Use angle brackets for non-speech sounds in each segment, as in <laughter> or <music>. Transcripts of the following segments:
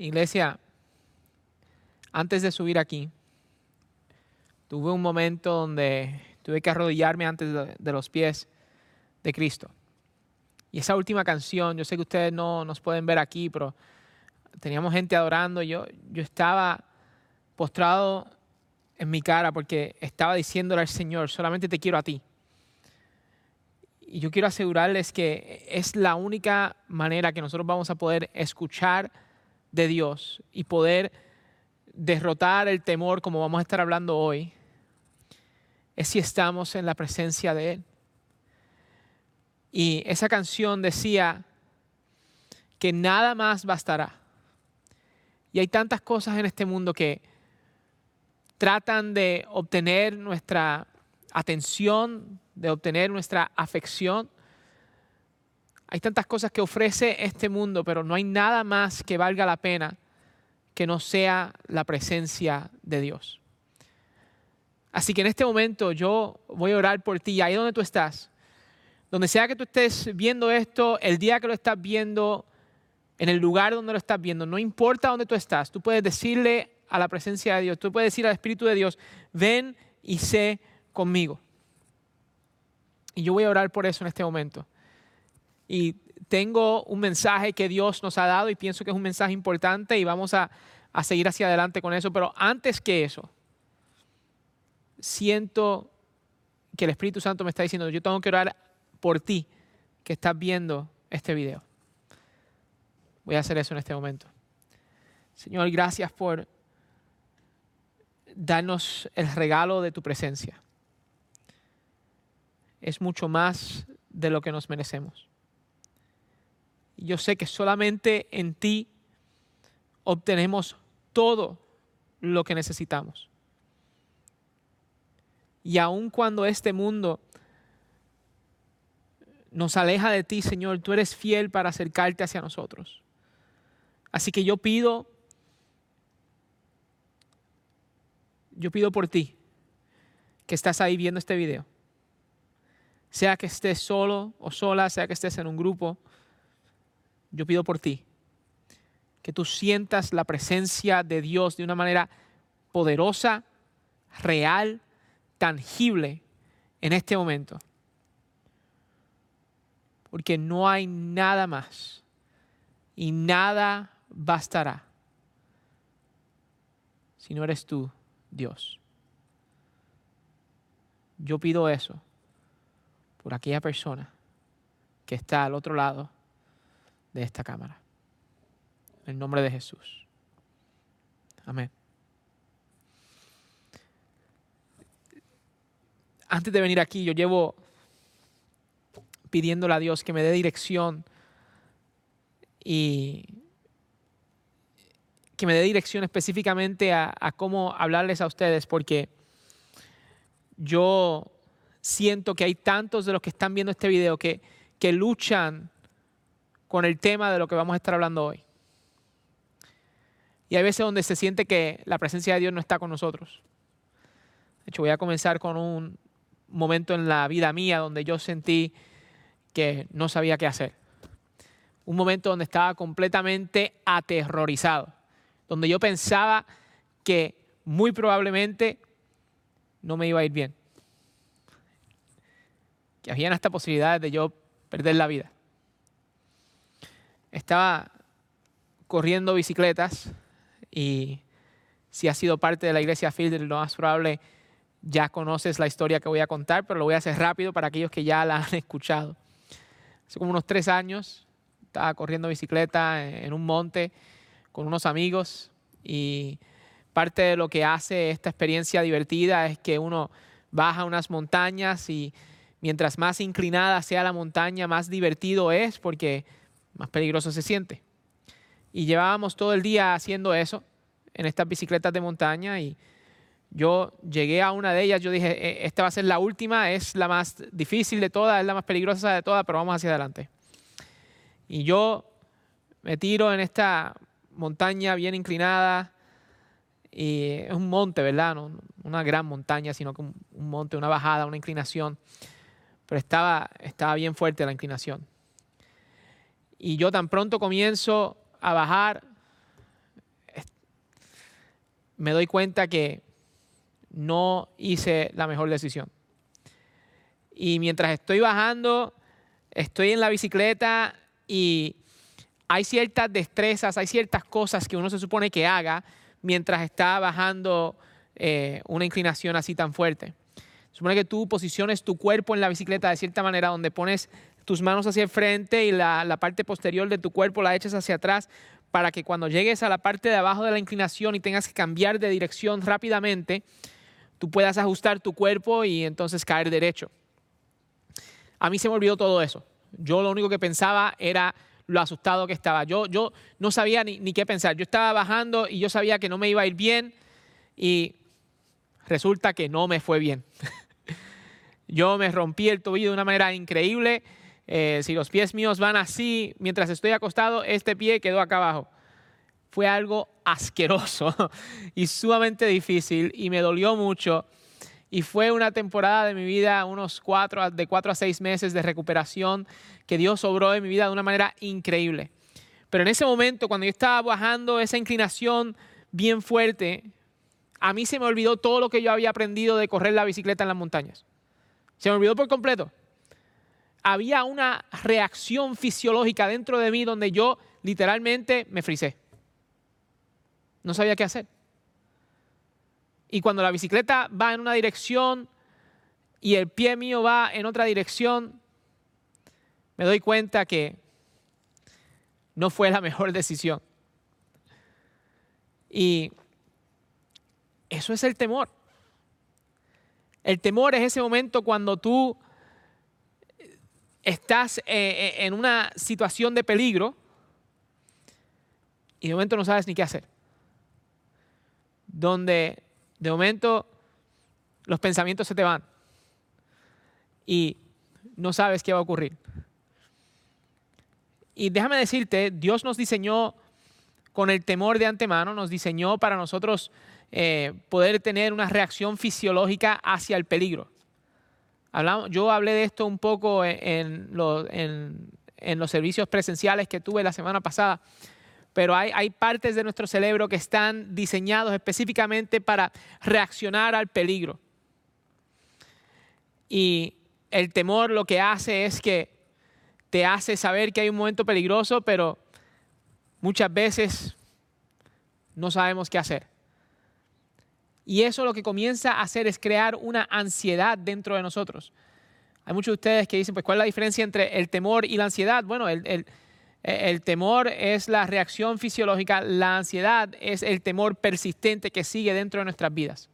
Iglesia, antes de subir aquí, tuve un momento donde tuve que arrodillarme antes de, los pies de Cristo. Y esa última canción, yo sé que ustedes no nos pueden ver aquí, pero teníamos gente adorando. Yo, yo estaba postrado en mi cara porque estaba diciéndole al Señor, solamente te quiero a ti. Y yo quiero asegurarles que es la única manera que nosotros vamos a poder escuchar de Dios y poder derrotar el temor como vamos a estar hablando hoy, es si estamos en la presencia de Él. Y esa canción decía que nada más bastará. Y hay tantas cosas en este mundo que tratan de obtener nuestra atención, de obtener nuestra afección. Hay tantas cosas que ofrece este mundo, pero no hay nada más que valga la pena que no sea la presencia de Dios. Así que en este momento yo voy a orar por ti, ahí donde tú estás, donde sea que tú estés viendo esto, el día que lo estás viendo, en el lugar donde lo estás viendo, no importa dónde tú estás, tú puedes decirle a la presencia de Dios, tú puedes decir al Espíritu de Dios, ven y sé conmigo. Y yo voy a orar por eso en este momento. Y tengo un mensaje que Dios nos ha dado y pienso que es un mensaje importante y vamos a, a seguir hacia adelante con eso. Pero antes que eso, siento que el Espíritu Santo me está diciendo, yo tengo que orar por ti que estás viendo este video. Voy a hacer eso en este momento. Señor, gracias por darnos el regalo de tu presencia. Es mucho más de lo que nos merecemos yo sé que solamente en ti obtenemos todo lo que necesitamos. Y aun cuando este mundo nos aleja de ti, Señor, tú eres fiel para acercarte hacia nosotros. Así que yo pido, yo pido por ti que estás ahí viendo este video. Sea que estés solo o sola, sea que estés en un grupo, yo pido por ti que tú sientas la presencia de Dios de una manera poderosa, real, tangible en este momento. Porque no hay nada más y nada bastará si no eres tú, Dios. Yo pido eso por aquella persona que está al otro lado de esta cámara. En el nombre de Jesús. Amén. Antes de venir aquí, yo llevo pidiéndole a Dios que me dé dirección y que me dé dirección específicamente a, a, cómo hablarles a ustedes, porque yo siento que hay tantos de los que están viendo este video que, que luchan con el tema de lo que vamos a estar hablando hoy. Y hay veces donde se siente que la presencia de Dios no está con nosotros. De hecho, voy a comenzar con un momento en la vida mía donde yo sentí que no sabía qué hacer. Un momento donde estaba completamente aterrorizado, donde yo pensaba que muy probablemente no me iba a ir bien. Que había hasta posibilidades de yo perder la vida estaba corriendo bicicletas y si has sido parte de la iglesia Fielder, lo más probable ya conoces la historia que voy a contar, pero lo voy a hacer rápido para aquellos que ya la han <laughs> escuchado. Hace como unos tres años estaba corriendo bicicleta en un monte con unos amigos y parte de lo que hace esta experiencia divertida es que uno baja unas montañas y mientras más inclinada sea la montaña, más divertido es porque más peligroso se siente. Y llevábamos todo el día haciendo eso en estas bicicletas de montaña y yo llegué a una de ellas, yo dije, e, esta va a ser la última, es la más difícil de todas, es la más peligrosa de todas, pero vamos hacia adelante. Y yo me tiro en esta montaña bien inclinada, y es un monte, ¿verdad? No una gran montaña, sino un, monte, una bajada, una inclinación, pero estaba, estaba bien fuerte la inclinación. Y yo tan pronto comienzo a bajar, me doy cuenta que no hice la mejor decisión. Y mientras estoy bajando, estoy en la bicicleta y hay ciertas destrezas, hay ciertas cosas que uno se supone que haga mientras está bajando eh, una inclinación así tan fuerte. Supone que tú posiciones tu cuerpo en la bicicleta de cierta manera donde pones tus manos hacia el frente y la, la parte posterior de tu cuerpo la echas hacia atrás para que cuando llegues a la parte de abajo de la inclinación y tengas que cambiar de dirección rápidamente, tú puedas ajustar tu cuerpo y entonces caer derecho. A mí se me olvidó todo eso. Yo lo único que pensaba era lo asustado que estaba. Yo, yo no sabía ni, ni qué pensar. Yo estaba bajando y yo sabía que no me iba a ir bien y resulta que no me fue bien. <laughs> yo me rompí el tobillo de una manera increíble eh, si los pies míos van así mientras estoy acostado, este pie quedó acá abajo. Fue algo asqueroso <laughs> y sumamente difícil y me dolió mucho. Y fue una temporada de mi vida, unos cuatro, de cuatro a seis meses de recuperación que Dios obró en mi vida de una manera increíble. Pero en ese momento, cuando yo estaba bajando esa inclinación bien fuerte, a mí se me olvidó todo lo que yo había aprendido de correr la bicicleta en las montañas. Se me olvidó por completo había una reacción fisiológica dentro de mí donde yo literalmente me frisé. No sabía qué hacer. Y cuando la bicicleta va en una dirección y el pie mío va en otra dirección, me doy cuenta que no fue la mejor decisión. Y eso es el temor. El temor es ese momento cuando tú estás eh, eh, en una situación de peligro y de momento no sabes ni qué hacer. Donde de momento los pensamientos se te van y no sabes qué va a ocurrir. Y déjame decirte, Dios nos diseñó con el temor de antemano, nos diseñó para nosotros eh, poder tener una reacción fisiológica hacia el peligro yo hablé de esto un poco en, los, servicios presenciales que tuve la semana pasada, pero hay, hay partes de nuestro cerebro que están diseñados específicamente para reaccionar al peligro. Y el temor lo que hace es que te hace saber que hay un momento peligroso, pero muchas veces no sabemos qué hacer. Y eso lo que comienza a hacer es crear una ansiedad dentro de nosotros. Hay muchos de ustedes que dicen, pues, ¿cuál es la diferencia entre el temor y la ansiedad? Bueno, el, el, temor es la reacción fisiológica, la ansiedad es el temor persistente que sigue dentro de nuestras vidas.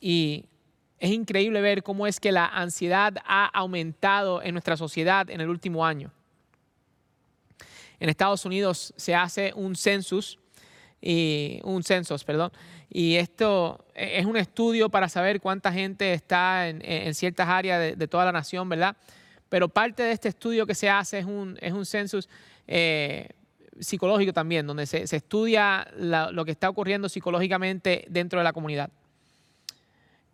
Y es increíble ver cómo es que la ansiedad ha aumentado en nuestra sociedad en el último año. En Estados Unidos se hace un census y un censos, perdón. Y esto es un estudio para saber cuánta gente está en, ciertas áreas de, toda la nación, ¿verdad? Pero parte de este estudio que se hace es un, es un census eh, psicológico también, donde se, estudia lo que está ocurriendo psicológicamente dentro de la comunidad.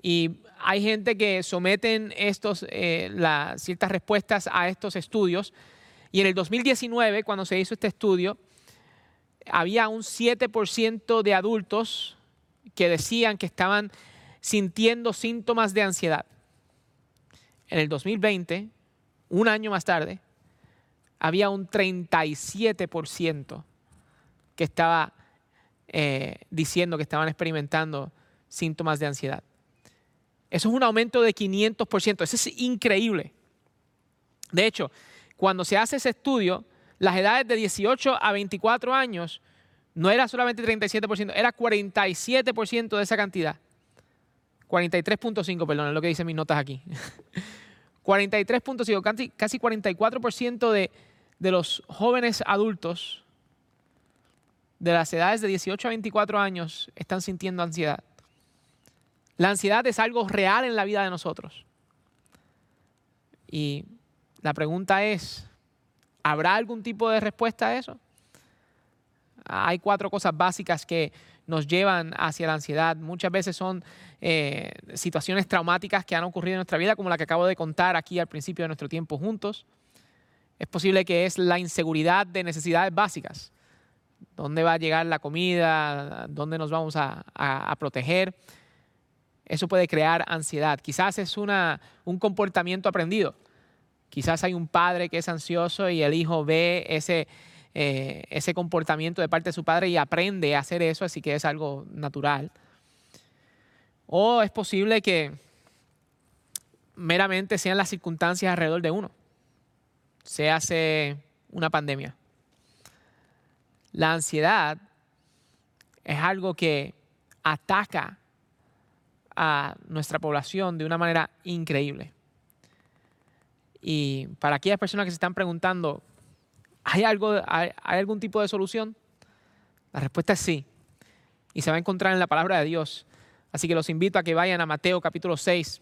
Y hay gente que someten estos, eh, ciertas respuestas a estos estudios. Y en el 2019, cuando se hizo este estudio, había un 7% de adultos que decían que estaban sintiendo síntomas de ansiedad. En el 2020, un año más tarde, había un 37% que estaba eh, diciendo que estaban experimentando síntomas de ansiedad. Eso es un aumento de 500%. Eso es increíble. De hecho, cuando se hace ese estudio, las edades de 18 a 24 años no era solamente 37%, era 47% de esa cantidad. 43.5, perdón, es lo que dicen mis notas aquí. <laughs> 43.5, casi, casi 44% de, de los jóvenes adultos de las edades de 18 a 24 años están sintiendo ansiedad. La ansiedad es algo real en la vida de nosotros. Y la pregunta es, ¿Habrá algún tipo de respuesta a eso? Hay cuatro cosas básicas que nos llevan hacia la ansiedad. Muchas veces son eh, situaciones traumáticas que han ocurrido en nuestra vida, como la que acabo de contar aquí al principio de nuestro tiempo juntos. Es posible que es la inseguridad de necesidades básicas, dónde va a llegar la comida, dónde nos vamos a, proteger. Eso puede crear ansiedad. Quizás es una, un comportamiento aprendido. Quizás hay un padre que es ansioso y el hijo ve ese, eh, ese comportamiento de parte de su padre y aprende a hacer eso, así que es algo natural. O es posible que meramente sean las circunstancias alrededor de uno. Se hace una pandemia. La ansiedad es algo que ataca a nuestra población de una manera increíble. Y para aquellas personas que se están preguntando, ¿hay, algo, hay, algún tipo de solución? La respuesta es sí. Y se va a encontrar en la palabra de Dios. Así que los invito a que vayan a Mateo capítulo 6.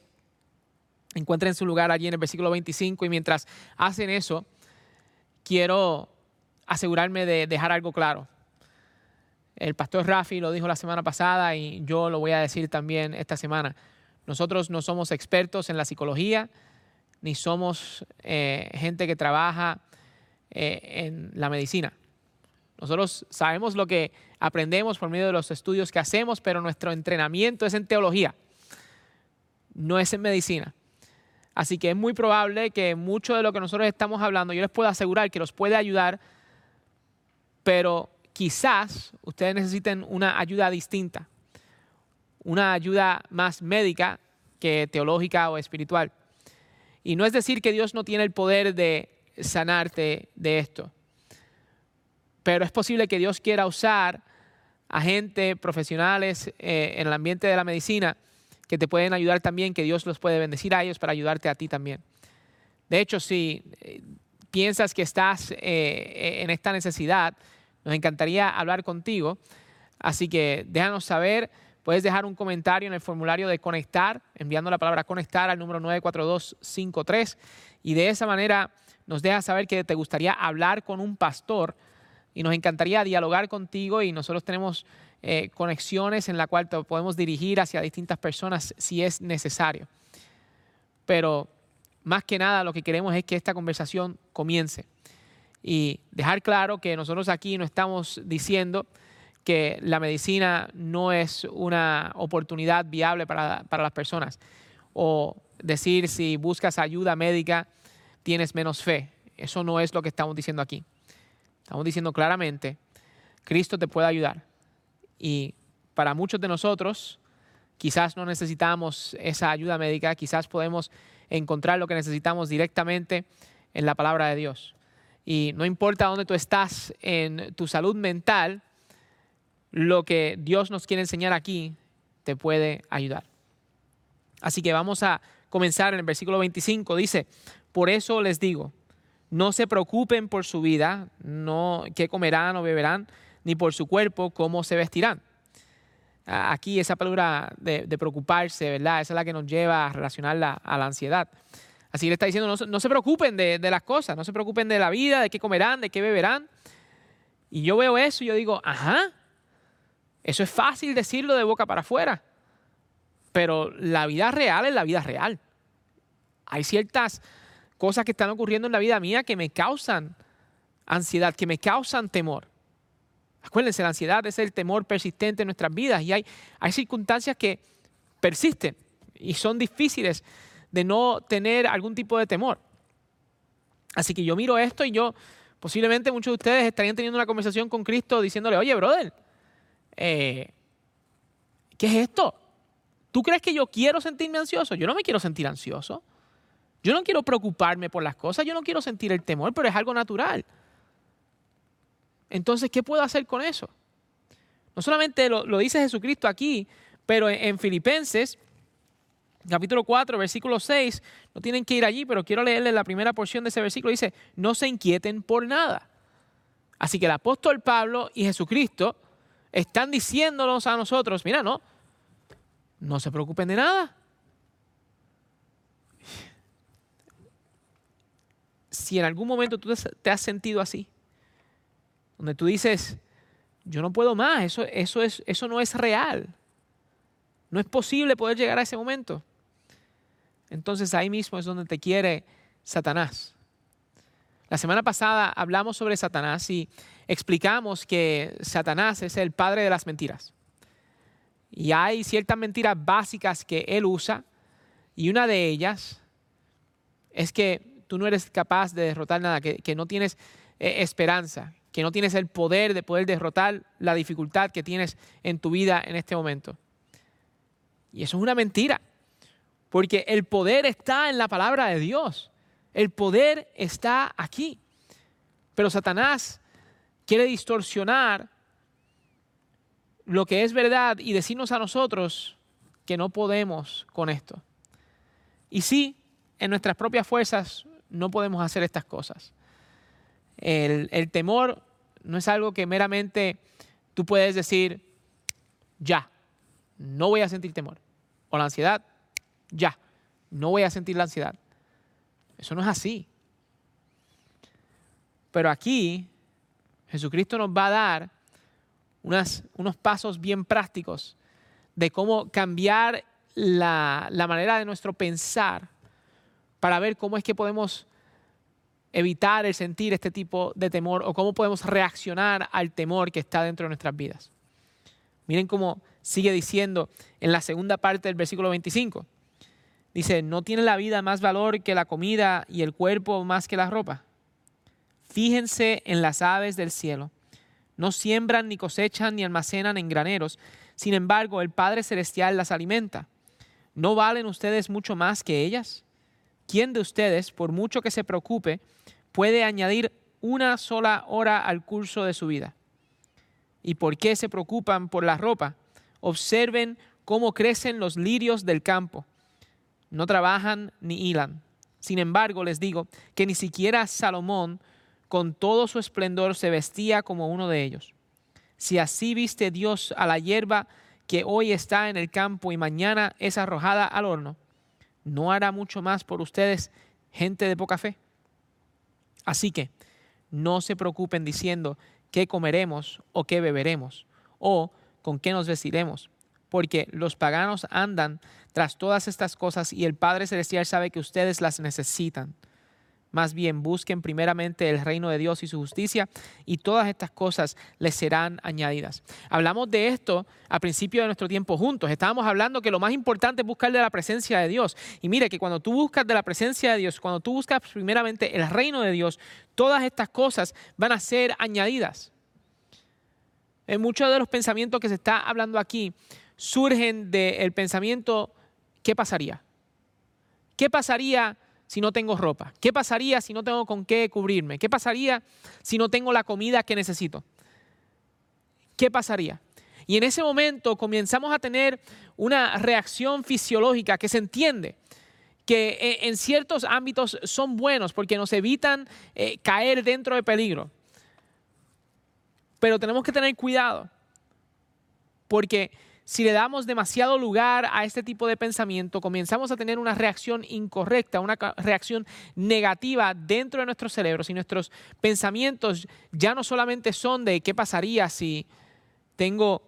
Encuentren su lugar allí en el versículo 25 y mientras hacen eso, quiero asegurarme de dejar algo claro. El pastor Rafi lo dijo la semana pasada y yo lo voy a decir también esta semana. Nosotros no somos expertos en la psicología, ni somos eh, gente que trabaja eh, en la medicina. Nosotros sabemos lo que aprendemos por medio de los estudios que hacemos, pero nuestro entrenamiento es en teología, no es en medicina. Así que es muy probable que mucho de lo que nosotros estamos hablando, yo les puedo asegurar que los puede ayudar, pero quizás ustedes necesiten una ayuda distinta, una ayuda más médica que teológica o espiritual. Y no es decir que Dios no tiene el poder de sanarte de esto, pero es posible que Dios quiera usar a gente, profesionales eh, en el ambiente de la medicina, que te pueden ayudar también, que Dios los puede bendecir a ellos para ayudarte a ti también. De hecho, si eh, piensas que estás eh, en esta necesidad, nos encantaría hablar contigo. Así que déjanos saber. Puedes dejar un comentario en el formulario de conectar, enviando la palabra conectar al número 94253. Y de esa manera nos dejas saber que te gustaría hablar con un pastor y nos encantaría dialogar contigo y nosotros tenemos eh, conexiones en la cual te podemos dirigir hacia distintas personas si es necesario. Pero más que nada lo que queremos es que esta conversación comience y dejar claro que nosotros aquí no estamos diciendo que la medicina no es una oportunidad viable para, para las personas o decir si buscas ayuda médica tienes menos fe. Eso no es lo que estamos diciendo aquí. Estamos diciendo claramente, Cristo te puede ayudar. Y para muchos de nosotros, quizás no necesitamos esa ayuda médica, quizás podemos encontrar lo que necesitamos directamente en la palabra de Dios. Y no importa dónde tú estás en tu salud mental, lo que Dios nos quiere enseñar aquí te puede ayudar. Así que vamos a comenzar en el versículo 25. Dice, por eso les digo, no se preocupen por su vida, no qué comerán o beberán, ni por su cuerpo, cómo se vestirán. Aquí esa palabra de, preocuparse, ¿verdad? Esa es la que nos lleva a relacionarla a la ansiedad. Así le está diciendo, no, se preocupen de, las cosas, no se preocupen de la vida, de qué comerán, de qué beberán. Y yo veo eso y yo digo, ajá, eso es fácil decirlo de boca para afuera, pero la vida real es la vida real. Hay ciertas cosas que están ocurriendo en la vida mía que me causan ansiedad, que me causan temor. Acuérdense, la ansiedad es el temor persistente en nuestras vidas y hay, circunstancias que persisten y son difíciles de no tener algún tipo de temor. Así que yo miro esto y yo, posiblemente muchos de ustedes estarían teniendo una conversación con Cristo diciéndole, oye, brother, eh, ¿qué es esto? ¿Tú crees que yo quiero sentirme ansioso? Yo no me quiero sentir ansioso. Yo no quiero preocuparme por las cosas, yo no quiero sentir el temor, pero es algo natural. Entonces, ¿qué puedo hacer con eso? No solamente lo, dice Jesucristo aquí, pero en, Filipenses, capítulo 4, versículo 6, no tienen que ir allí, pero quiero leerles la primera porción de ese versículo. Dice, no se inquieten por nada. Así que el apóstol Pablo y Jesucristo están diciéndonos a nosotros, mira, no, no se preocupen de nada. Si en algún momento tú te has sentido así, donde tú dices, yo no puedo más, eso, eso, es, eso no es real. No es posible poder llegar a ese momento. Entonces ahí mismo es donde te quiere Satanás. La semana pasada hablamos sobre Satanás y explicamos que Satanás es el padre de las mentiras. Y hay ciertas mentiras básicas que él usa y una de ellas es que tú no eres capaz de derrotar nada, que, no tienes eh, esperanza, que no tienes el poder de poder derrotar la dificultad que tienes en tu vida en este momento. Y eso es una mentira, porque el poder está en la palabra de Dios. El poder está aquí. Pero Satanás quiere distorsionar lo que es verdad y decirnos a nosotros que no podemos con esto. Y sí, en nuestras propias fuerzas no podemos hacer estas cosas. El, el, temor no es algo que meramente tú puedes decir, ya, no voy a sentir temor. O la ansiedad, ya, no voy a sentir la ansiedad. Eso no es así. Pero aquí Jesucristo nos va a dar unos pasos bien prácticos de cómo cambiar la, la manera de nuestro pensar para ver cómo es que podemos evitar el sentir este tipo de temor o cómo podemos reaccionar al temor que está dentro de nuestras vidas. Miren cómo sigue diciendo en la segunda parte del versículo 25. Dice, ¿no tiene la vida más valor que la comida y el cuerpo más que la ropa? Fíjense en las aves del cielo. No siembran, ni cosechan, ni almacenan en graneros. Sin embargo, el Padre Celestial las alimenta. ¿No valen ustedes mucho más que ellas? ¿Quién de ustedes, por mucho que se preocupe, puede añadir una sola hora al curso de su vida? ¿Y por qué se preocupan por la ropa? Observen cómo crecen los lirios del campo. No trabajan ni hilan. Sin embargo, les digo que ni siquiera Salomón, con todo su esplendor se vestía como uno de ellos. Si así viste Dios a la hierba que hoy está en el campo y mañana es arrojada al horno, ¿no hará mucho más por ustedes, gente de poca fe? Así que no se preocupen diciendo qué comeremos o qué beberemos o con qué nos vestiremos, porque los paganos andan tras todas estas cosas y el Padre Celestial sabe que ustedes las necesitan. Más bien busquen primeramente el reino de Dios y su justicia y todas estas cosas les serán añadidas. Hablamos de esto al principio de nuestro tiempo juntos. Estábamos hablando que lo más importante es buscar de la presencia de Dios. Y mire que cuando tú buscas de la presencia de Dios, cuando tú buscas primeramente el reino de Dios, todas estas cosas van a ser añadidas. En muchos de los pensamientos que se está hablando aquí surgen del pensamiento, ¿qué pasaría? ¿Qué pasaría? Si no tengo ropa? ¿Qué pasaría si no tengo con qué cubrirme? ¿Qué pasaría si no tengo la comida que necesito? ¿Qué pasaría? Y en ese momento comenzamos a tener una reacción fisiológica que se entiende que e, en ciertos ámbitos son buenos porque nos evitan eh, caer dentro de peligro. Pero tenemos que tener cuidado porque si le damos demasiado lugar a este tipo de pensamiento, comenzamos a tener una reacción incorrecta, una reacción negativa dentro de nuestros cerebros y nuestros pensamientos ya no solamente son de qué pasaría si tengo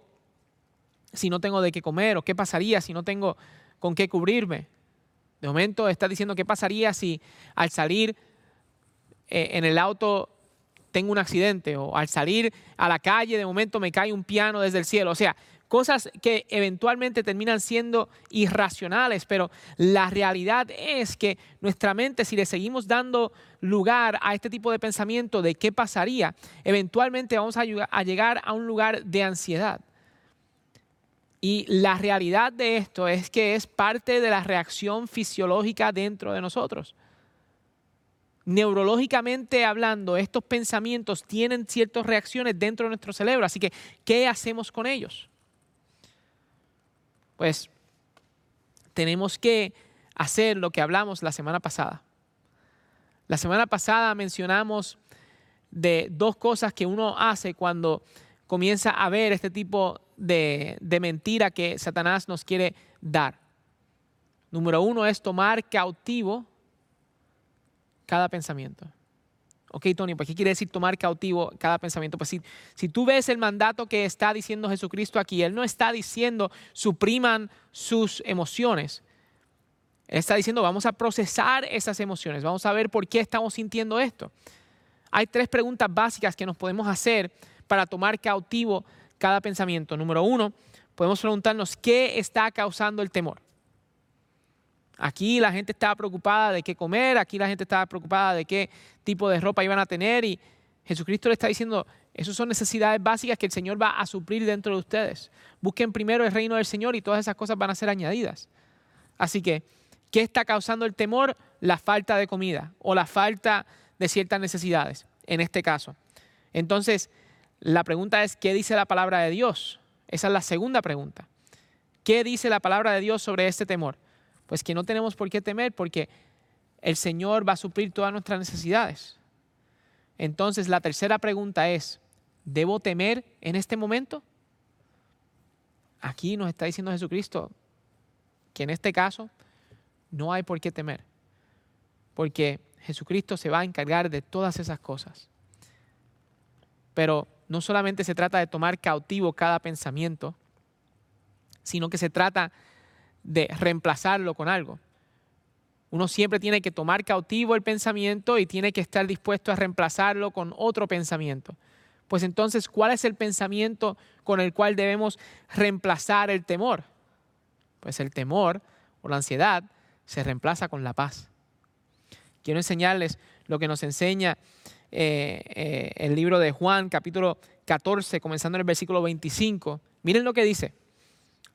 si no tengo de qué comer o qué pasaría si no tengo con qué cubrirme. De momento está diciendo qué pasaría si al salir eh, en el auto tengo un accidente o al salir a la calle de momento me cae un piano desde el cielo. O sea, cosas que eventualmente terminan siendo irracionales, pero la realidad es que nuestra mente, si le seguimos dando lugar a este tipo de pensamiento de qué pasaría, eventualmente vamos a, llegar a un lugar de ansiedad. Y la realidad de esto es que es parte de la reacción fisiológica dentro de nosotros. Neurológicamente hablando, estos pensamientos tienen ciertas reacciones dentro de nuestro cerebro, así que ¿qué hacemos con ellos? Pues tenemos que hacer lo que hablamos la semana pasada. La semana pasada mencionamos de dos cosas que uno hace cuando comienza a ver este tipo de, de mentira que Satanás nos quiere dar. Número uno es tomar cautivo cada pensamiento. Ok, Tony, pues ¿qué quiere decir tomar cautivo cada pensamiento? Pues si, si tú ves el mandato que está diciendo Jesucristo aquí, Él no está diciendo supriman sus emociones. Él está diciendo vamos a procesar esas emociones, vamos a ver por qué estamos sintiendo esto. hay tres preguntas básicas que nos podemos hacer para tomar cautivo cada pensamiento. Número uno, podemos preguntarnos qué está causando el temor. Aquí la gente estaba preocupada de qué comer, aquí la gente estaba preocupada de qué tipo de ropa iban a tener y Jesucristo le está diciendo, esas son necesidades básicas que el Señor va a suplir dentro de ustedes. Busquen primero el reino del Señor y todas esas cosas van a ser añadidas. Así que, ¿qué está causando el temor? La falta de comida o la falta de ciertas necesidades, en este caso. Entonces, la pregunta es, ¿qué dice la palabra de Dios? Esa es la segunda pregunta. ¿Qué dice la palabra de Dios sobre este temor? Pues que no tenemos por qué temer porque el Señor va a suplir todas nuestras necesidades. Entonces, la tercera pregunta es, ¿debo temer en este momento? Aquí nos está diciendo Jesucristo que en este caso no hay por qué temer, porque Jesucristo se va a encargar de todas esas cosas. Pero no solamente se trata de tomar cautivo cada pensamiento, sino que se trata de reemplazarlo con algo. Uno siempre tiene que tomar cautivo el pensamiento y tiene que estar dispuesto a reemplazarlo con otro pensamiento. Pues entonces, ¿cuál es el pensamiento con el cual debemos reemplazar el temor? Pues el temor o la ansiedad se reemplaza con la paz. Quiero enseñarles lo que nos enseña eh, eh, el libro de Juan, capítulo 14, comenzando en el versículo 25. Miren lo que dice.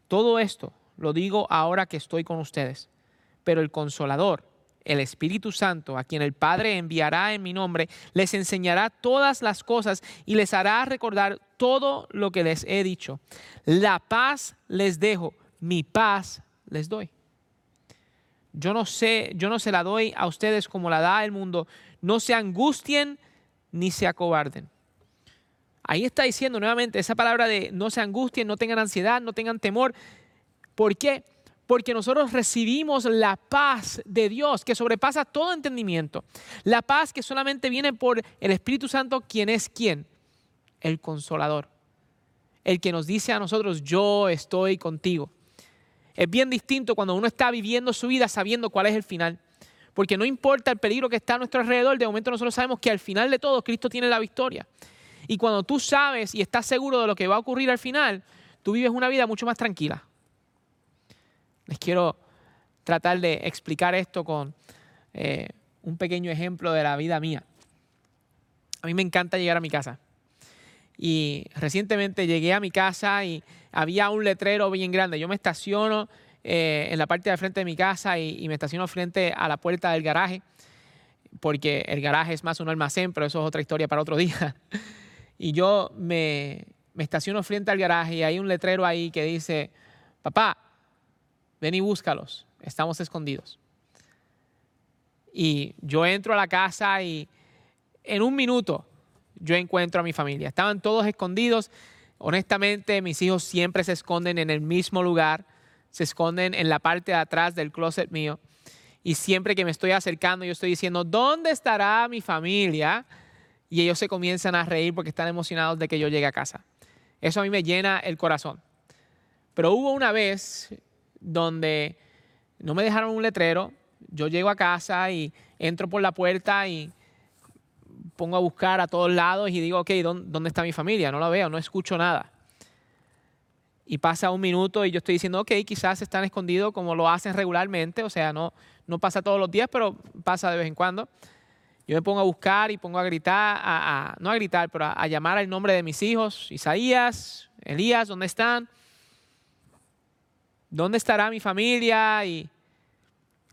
Todo esto lo digo ahora que estoy con ustedes, pero el consolador, el Espíritu Santo, a quien el Padre enviará en mi nombre, les enseñará todas las cosas y les hará recordar todo lo que les he dicho. La paz les dejo, mi paz les doy. Yo no sé, yo no se la doy a ustedes como la da el mundo. No se angustien ni se acobarden. Ahí está diciendo nuevamente esa palabra de no se angustien, no tengan ansiedad, no tengan temor. ¿Por qué? Porque nosotros recibimos la paz de Dios que sobrepasa todo entendimiento. La paz que solamente viene por el Espíritu Santo, quien es quién? El consolador. El que nos dice a nosotros, yo estoy contigo. Es bien distinto cuando uno está viviendo su vida sabiendo cuál es el final. Porque no importa el peligro que está a nuestro alrededor, de momento nosotros sabemos que al final de todo Cristo tiene la victoria. Y cuando tú sabes y estás seguro de lo que va a ocurrir al final, tú vives una vida mucho más tranquila. Les quiero tratar de explicar esto con eh, un pequeño ejemplo de la vida mía. A mí me encanta llegar a mi casa. Y recientemente llegué a mi casa y había un letrero bien grande. Yo me estaciono eh, en la parte de frente de mi casa y, me estaciono frente a la puerta del garaje, porque el garaje es más un almacén, pero eso es otra historia para otro <laughs> día. Y yo me, me estaciono frente al garaje y hay un letrero ahí que dice, papá, ven y búscalos, estamos escondidos. Y yo entro a la casa y en un minuto yo encuentro a mi familia. Estaban todos escondidos. Honestamente, mis hijos siempre se esconden en el mismo lugar, se esconden en la parte de atrás del closet mío. Y siempre que me estoy acercando, yo estoy diciendo, ¿dónde estará mi familia? Y ellos se comienzan a reír porque están emocionados de que yo llegue a casa. Eso a mí me llena el corazón. Pero hubo una vez donde no me dejaron un letrero, yo llego a casa y entro por la puerta y pongo a buscar a todos lados y digo, ok, ¿dónde está mi familia? No la veo, no escucho nada. Y pasa un minuto y yo estoy diciendo, ok, quizás están escondidos como lo hacen regularmente, o sea, no, no pasa todos los días, pero pasa de vez en cuando. Yo me pongo a buscar y pongo a gritar, no a gritar, pero a, a llamar al nombre de mis hijos, Isaías, Elías, ¿dónde están? ¿Dónde estará mi familia? Y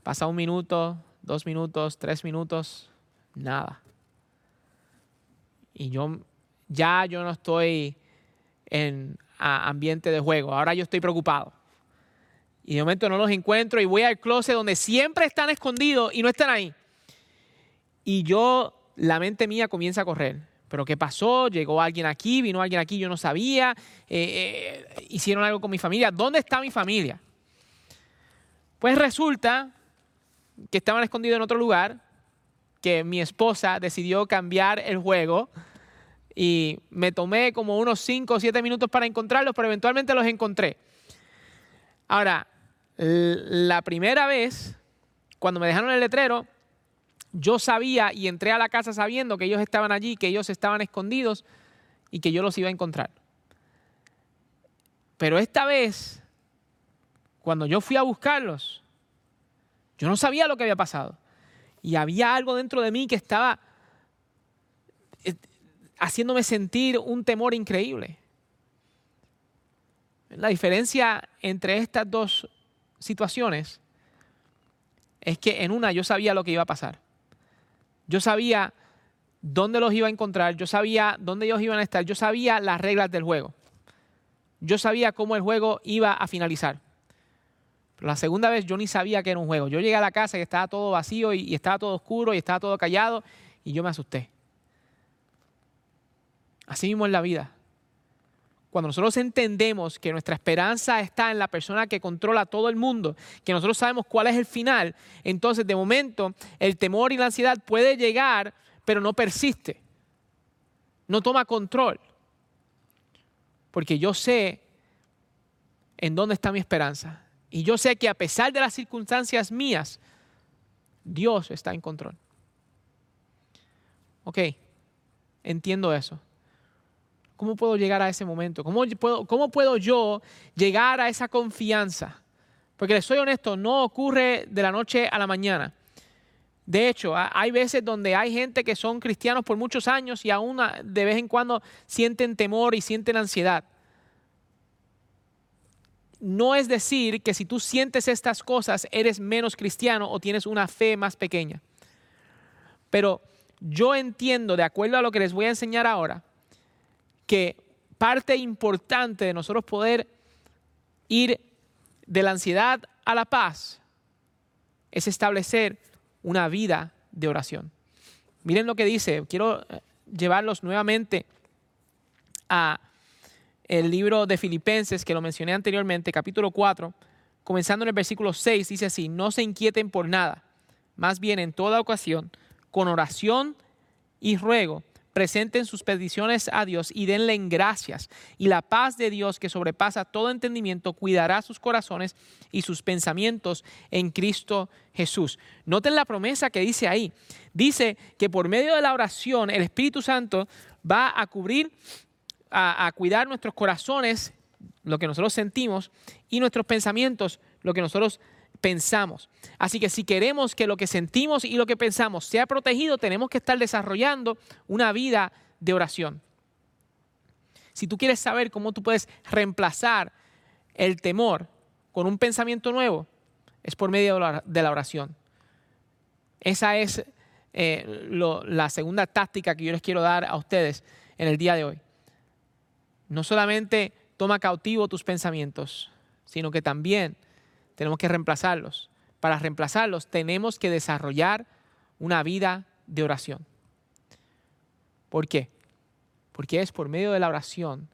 pasa un minuto, dos minutos, tres minutos, nada. Y yo ya yo no estoy en ambiente de juego, ahora yo estoy preocupado. Y de momento no los encuentro y voy al closet donde siempre están escondidos y no están ahí. Y yo, la mente mía comienza a correr. ¿Pero qué pasó? ¿Llegó alguien aquí? ¿Vino alguien aquí? Yo no sabía. Eh, eh, ¿Hicieron algo con mi familia? ¿Dónde está mi familia? Pues resulta que estaban escondidos en otro lugar, que mi esposa decidió cambiar el juego y me tomé como unos 5 o 7 minutos para encontrarlos, pero eventualmente los encontré. Ahora, la primera vez, cuando me dejaron el letrero, yo sabía y entré a la casa sabiendo que ellos estaban allí, que ellos estaban escondidos y que yo los iba a encontrar. Pero esta vez, cuando yo fui a buscarlos, yo no sabía lo que había pasado. Y había algo dentro de mí que estaba eh, haciéndome sentir un temor increíble. La diferencia entre estas dos situaciones es que en una yo sabía lo que iba a pasar. Yo sabía dónde los iba a encontrar, yo sabía dónde ellos iban a estar, yo sabía las reglas del juego. Yo sabía cómo el juego iba a finalizar. Pero la segunda vez yo ni sabía que era un juego. Yo llegué a la casa y estaba todo vacío y, y estaba todo oscuro y estaba todo callado y yo me asusté. Así mismo en la vida. Cuando nosotros entendemos que nuestra esperanza está en la persona que controla todo el mundo, que nosotros sabemos cuál es el final, entonces de momento el temor y la ansiedad puede llegar, pero no persiste. No toma control. Porque yo sé en dónde está mi esperanza. Y yo sé que a pesar de las circunstancias mías, Dios está en control. Ok, entiendo eso. ¿Cómo puedo llegar a ese momento? ¿Cómo puedo, ¿Cómo puedo yo llegar a esa confianza? Porque les soy honesto, no ocurre de la noche a la mañana. De hecho, hay veces donde hay gente que son cristianos por muchos años y aún de vez en cuando sienten temor y sienten ansiedad. No es decir que si tú sientes estas cosas eres menos cristiano o tienes una fe más pequeña. Pero yo entiendo, de acuerdo a lo que les voy a enseñar ahora, que parte importante de nosotros poder ir de la ansiedad a la paz es establecer una vida de oración. Miren lo que dice, quiero eh, llevarlos nuevamente a el libro de Filipenses que lo mencioné anteriormente, capítulo 4, comenzando en el versículo 6, dice así, no se inquieten por nada, más bien en toda ocasión, con oración y ruego, presenten sus peticiones a Dios y denle en gracias. Y la paz de Dios que sobrepasa todo entendimiento cuidará sus corazones y sus pensamientos en Cristo Jesús. Noten la promesa que dice ahí. Dice que por medio de la oración el Espíritu Santo va a cubrir, a, a cuidar nuestros corazones, lo que nosotros sentimos, y nuestros pensamientos, lo que nosotros pensamos. Así que si queremos que lo que sentimos y lo que pensamos sea protegido, tenemos que estar desarrollando una vida de oración. Si tú quieres saber cómo tú puedes reemplazar el temor con un pensamiento nuevo, es por medio de la oración. Esa es eh, la segunda táctica que yo les quiero dar a ustedes en el día de hoy. No solamente toma cautivo tus pensamientos, sino que también tenemos que reemplazarlos. Para reemplazarlos tenemos que desarrollar una vida de oración. ¿Por qué? Porque es por medio de la oración,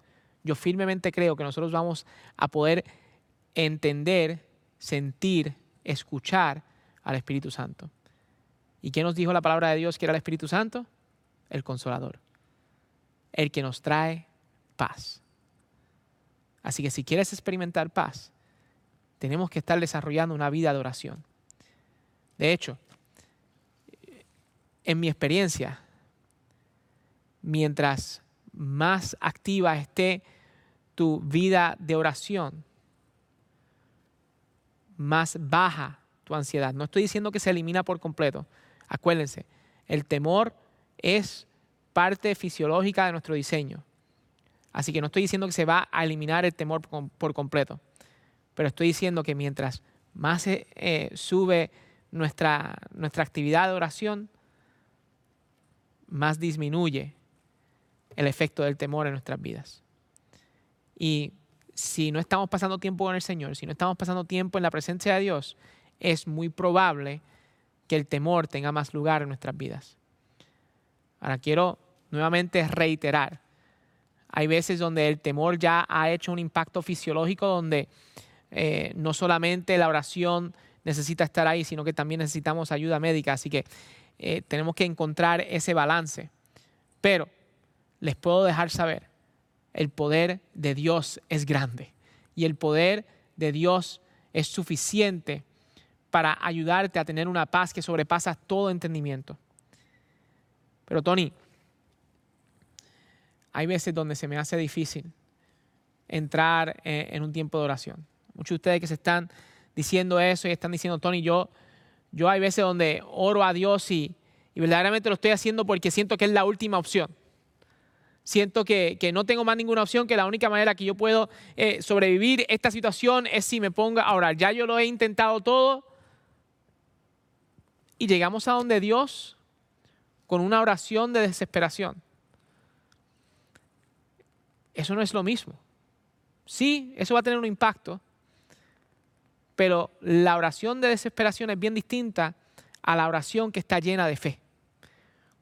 yo firmemente creo que nosotros vamos a poder entender, sentir, escuchar al Espíritu Santo. ¿Y qué nos dijo la palabra de Dios que era el Espíritu Santo? El consolador, el que nos trae paz. Así que si quieres experimentar paz, tenemos que estar desarrollando una vida de oración. De hecho, en mi experiencia, mientras más activa esté tu vida de oración, más baja tu ansiedad. No estoy diciendo que se elimina por completo. Acuérdense, el temor es parte fisiológica de nuestro diseño. Así que no estoy diciendo que se va a eliminar el temor por completo. Pero estoy diciendo que mientras más eh, sube nuestra, nuestra actividad de oración, más disminuye el efecto del temor en nuestras vidas. Y si no estamos pasando tiempo con el Señor, si no estamos pasando tiempo en la presencia de Dios, es muy probable que el temor tenga más lugar en nuestras vidas. Ahora quiero nuevamente reiterar, hay veces donde el temor ya ha hecho un impacto fisiológico donde eh, no solamente la oración necesita estar ahí, sino que también necesitamos ayuda médica. Así que eh, tenemos que encontrar ese balance. Pero les puedo dejar saber, el poder de Dios es grande y el poder de Dios es suficiente para ayudarte a tener una paz que sobrepasa todo entendimiento. Pero Tony, hay veces donde se me hace difícil entrar eh, en un tiempo de oración. Muchos de ustedes que se están diciendo eso y están diciendo, Tony, yo, yo hay veces donde oro a Dios y, verdaderamente lo estoy haciendo porque siento que es la última opción. Siento que, no tengo más ninguna opción, que la única manera que yo puedo eh, sobrevivir esta situación es si me ponga a orar. Ya yo lo he intentado todo. Y llegamos a donde Dios con una oración de desesperación. Eso no es lo mismo. Sí, eso va a tener un impacto, pero la oración de desesperación es bien distinta a la oración que está llena de fe.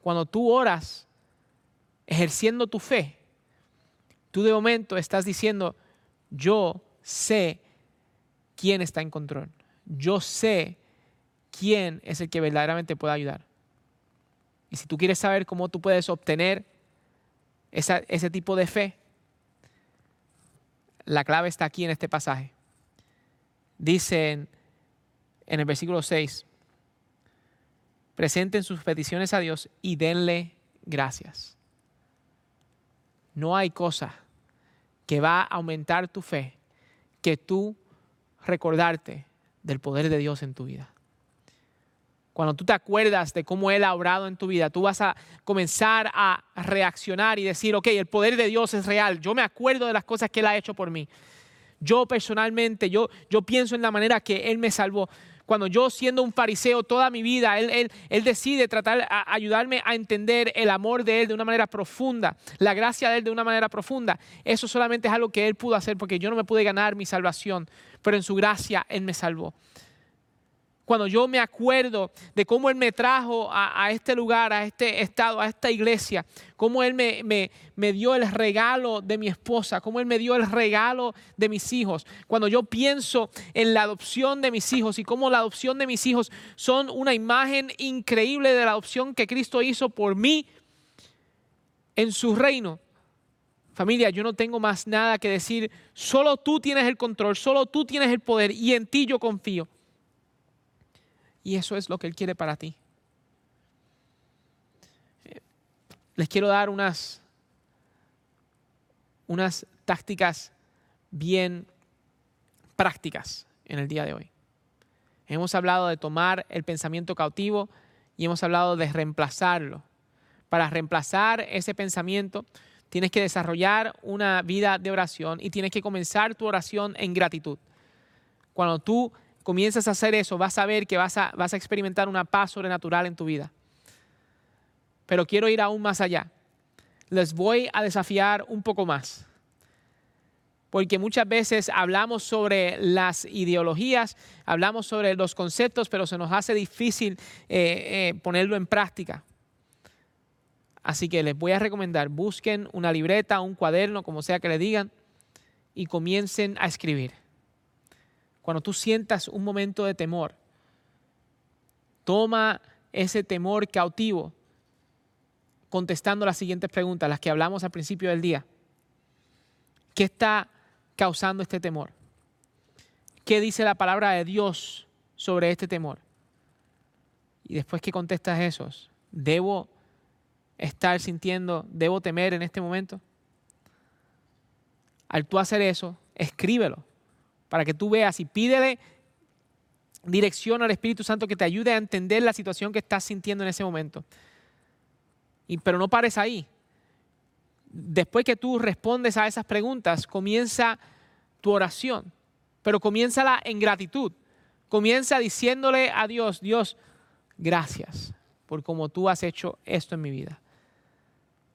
Cuando tú oras ejerciendo tu fe, tú de momento estás diciendo, yo sé quién está en control. Yo sé quién es el que verdaderamente puede ayudar. Y si tú quieres saber cómo tú puedes obtener ese tipo de fe, la clave está aquí en este pasaje. Dice en, en el versículo 6, presenten sus peticiones a Dios y denle gracias. No hay cosa que va a aumentar tu fe que tú recordarte del poder de Dios en tu vida. Cuando tú te acuerdas de cómo Él ha obrado en tu vida, tú vas a comenzar a reaccionar y decir, ok, el poder de Dios es real. Yo me acuerdo de las cosas que Él ha hecho por mí. Yo personalmente, yo, yo pienso en la manera que Él me salvó. Cuando yo siendo un fariseo toda mi vida, Él, él, él decide tratar de ayudarme a entender el amor de Él de una manera profunda, la gracia de Él de una manera profunda. Eso solamente es algo que Él pudo hacer porque yo no me pude ganar mi salvación, pero en su gracia Él me salvó cuando yo me acuerdo de cómo Él me trajo a, este lugar, a este estado, a esta iglesia, cómo Él me, me, dio el regalo de mi esposa, cómo Él me dio el regalo de mis hijos, cuando yo pienso en la adopción de mis hijos y cómo la adopción de mis hijos son una imagen increíble de la adopción que Cristo hizo por mí en su reino. Familia, yo no tengo más nada que decir, solo tú tienes el control, solo tú tienes el poder y en ti yo confío. Y eso es lo que Él quiere para ti. Les quiero dar unas, unas tácticas bien prácticas en el día de hoy. Hemos hablado de tomar el pensamiento cautivo y hemos hablado de reemplazarlo. Para reemplazar ese pensamiento, tienes que desarrollar una vida de oración y tienes que comenzar tu oración en gratitud. Cuando tú comienzas a hacer eso, vas a ver que vas a, vas a experimentar una paz sobrenatural en tu vida. Pero quiero ir aún más allá. Les voy a desafiar un poco más. Porque muchas veces hablamos sobre las ideologías, hablamos sobre los conceptos, pero se nos hace difícil eh, eh, ponerlo en práctica. Así que les voy a recomendar, busquen una libreta, un cuaderno, como sea que le digan, y comiencen a escribir cuando tú sientas un momento de temor, toma ese temor cautivo contestando las siguientes preguntas, las que hablamos al principio del día. ¿Qué está causando este temor? ¿Qué dice la palabra de Dios sobre este temor? Y después que contestas esos, ¿debo estar sintiendo, debo temer en este momento? Al tú hacer eso, escríbelo para que tú veas y pídele dirección al Espíritu Santo que te ayude a entender la situación que estás sintiendo en ese momento. Y, pero no pares ahí. Después que tú respondes a esas preguntas, comienza tu oración, pero comiénzala en gratitud. Comienza diciéndole a Dios, Dios, gracias por cómo tú has hecho esto en mi vida.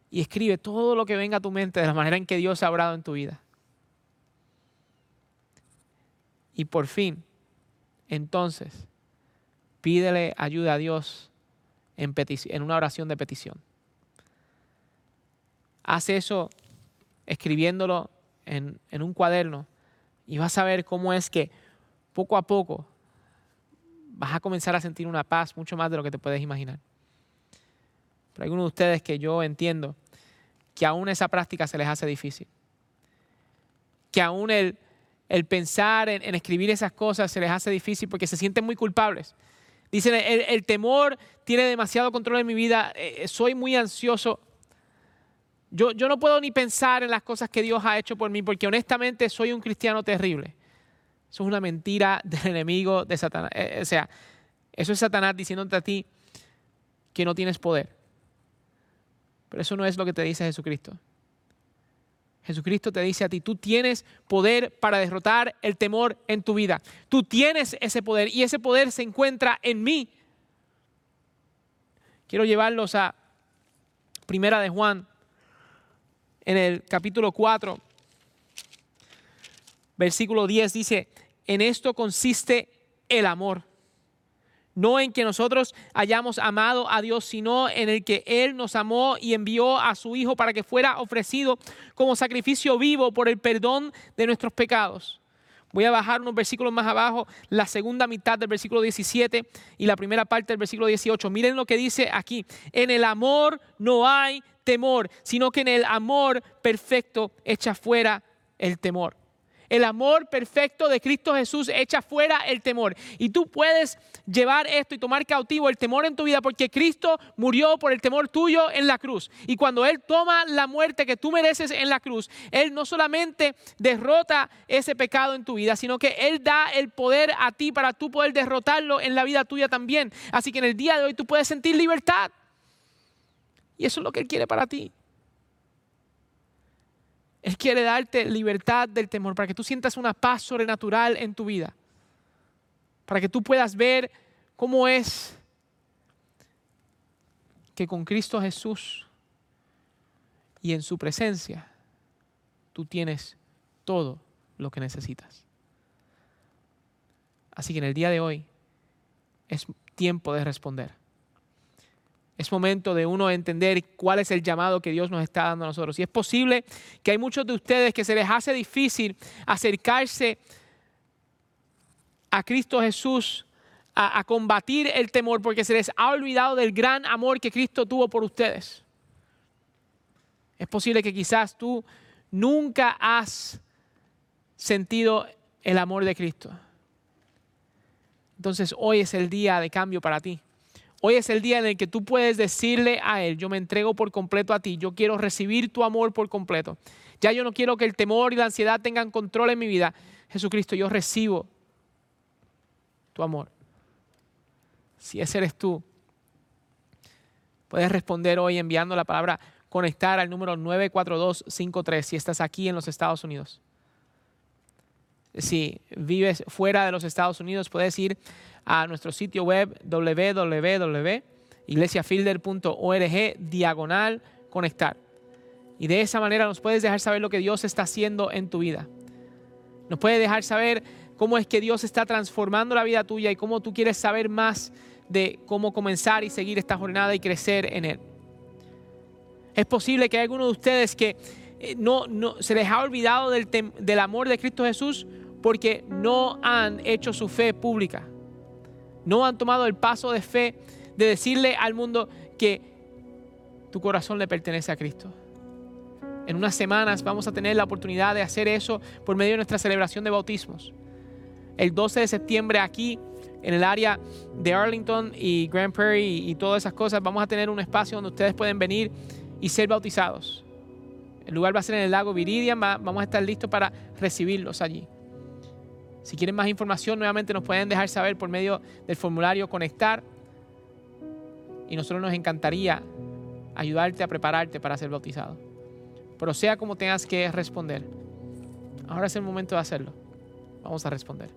Y escribe todo lo que venga a tu mente de la manera en que Dios ha obrado en tu vida. Y por fin, entonces, pídele ayuda a Dios en, una oración de petición. Haz eso escribiéndolo en, en un cuaderno y vas a ver cómo es que poco a poco vas a comenzar a sentir una paz mucho más de lo que te puedes imaginar. Pero hay algunos de ustedes que yo entiendo que aún esa práctica se les hace difícil. Que aún el, el pensar en, escribir esas cosas se les hace difícil porque se sienten muy culpables. Dicen, el, temor tiene demasiado control en mi vida, eh, soy muy ansioso. Yo, yo no puedo ni pensar en las cosas que Dios ha hecho por mí porque honestamente soy un cristiano terrible. Eso es una mentira <laughs> del enemigo de Satanás. Eh, o sea, eso es Satanás diciéndote a ti que no tienes poder. Pero eso no es lo que te dice Jesucristo. Jesucristo te dice a ti, tú tienes poder para derrotar el temor en tu vida. Tú tienes ese poder y ese poder se encuentra en mí. Quiero llevarlos a Primera de Juan, en el capítulo 4, versículo 10 dice, en esto consiste el amor no en que nosotros hayamos amado a Dios, sino en el que Él nos amó y envió a su Hijo para que fuera ofrecido como sacrificio vivo por el perdón de nuestros pecados. Voy a bajar unos versículos más abajo, la segunda mitad del versículo 17 y la primera parte del versículo 18. Miren lo que dice aquí. En el amor no hay temor, sino que en el amor perfecto echa fuera el temor. El amor perfecto de Cristo Jesús echa fuera el temor. Y tú puedes llevar esto y tomar cautivo el temor en tu vida porque Cristo murió por el temor tuyo en la cruz. Y cuando Él toma la muerte que tú mereces en la cruz, Él no solamente derrota ese pecado en tu vida, sino que Él da el poder a ti para tú poder derrotarlo en la vida tuya también. Así que en el día de hoy tú puedes sentir libertad. Y eso es lo que Él quiere para ti. Él quiere darte libertad del temor para que tú sientas una paz sobrenatural en tu vida. Para que tú puedas ver cómo es que con Cristo Jesús y en su presencia tú tienes todo lo que necesitas. Así que en el día de hoy es tiempo de responder. Es momento de uno entender cuál es el llamado que Dios nos está dando a nosotros. Y es posible que hay muchos de ustedes que se les hace difícil acercarse a Cristo Jesús a, a, combatir el temor porque se les ha olvidado del gran amor que Cristo tuvo por ustedes. Es posible que quizás tú nunca has sentido el amor de Cristo. Entonces hoy es el día de cambio para ti. Hoy es el día en el que tú puedes decirle a Él, yo me entrego por completo a ti, yo quiero recibir tu amor por completo. Ya yo no quiero que el temor y la ansiedad tengan control en mi vida. Jesucristo, yo recibo tu amor. Si ese eres tú, puedes responder hoy enviando la palabra conectar al número 94253 si estás aquí en los Estados Unidos. Si vives fuera de los Estados Unidos, puedes ir a nuestro sitio web www.iglesiafielder.org diagonal conectar. Y de esa manera nos puedes dejar saber lo que Dios está haciendo en tu vida. Nos puedes dejar saber cómo es que Dios está transformando la vida tuya y cómo tú quieres saber más de cómo comenzar y seguir esta jornada y crecer en Él. Es posible que hay algunos de ustedes que eh, no, no, se les ha olvidado del, del amor de Cristo Jesús porque no han hecho su fe pública. No han tomado el paso de fe de decirle al mundo que tu corazón le pertenece a Cristo. En unas semanas vamos a tener la oportunidad de hacer eso por medio de nuestra celebración de bautismos. El 12 de septiembre aquí en el área de Arlington y Grand Prairie y, todas esas cosas, vamos a tener un espacio donde ustedes pueden venir y ser bautizados. El lugar va a ser en el lago Viridian, vamos a estar listos para recibirlos allí. Si quieren más información, nuevamente nos pueden dejar saber por medio del formulario Conectar. Y nosotros nos encantaría ayudarte a prepararte para ser bautizado. Pero sea como tengas que responder, ahora es el momento de hacerlo. Vamos a responder.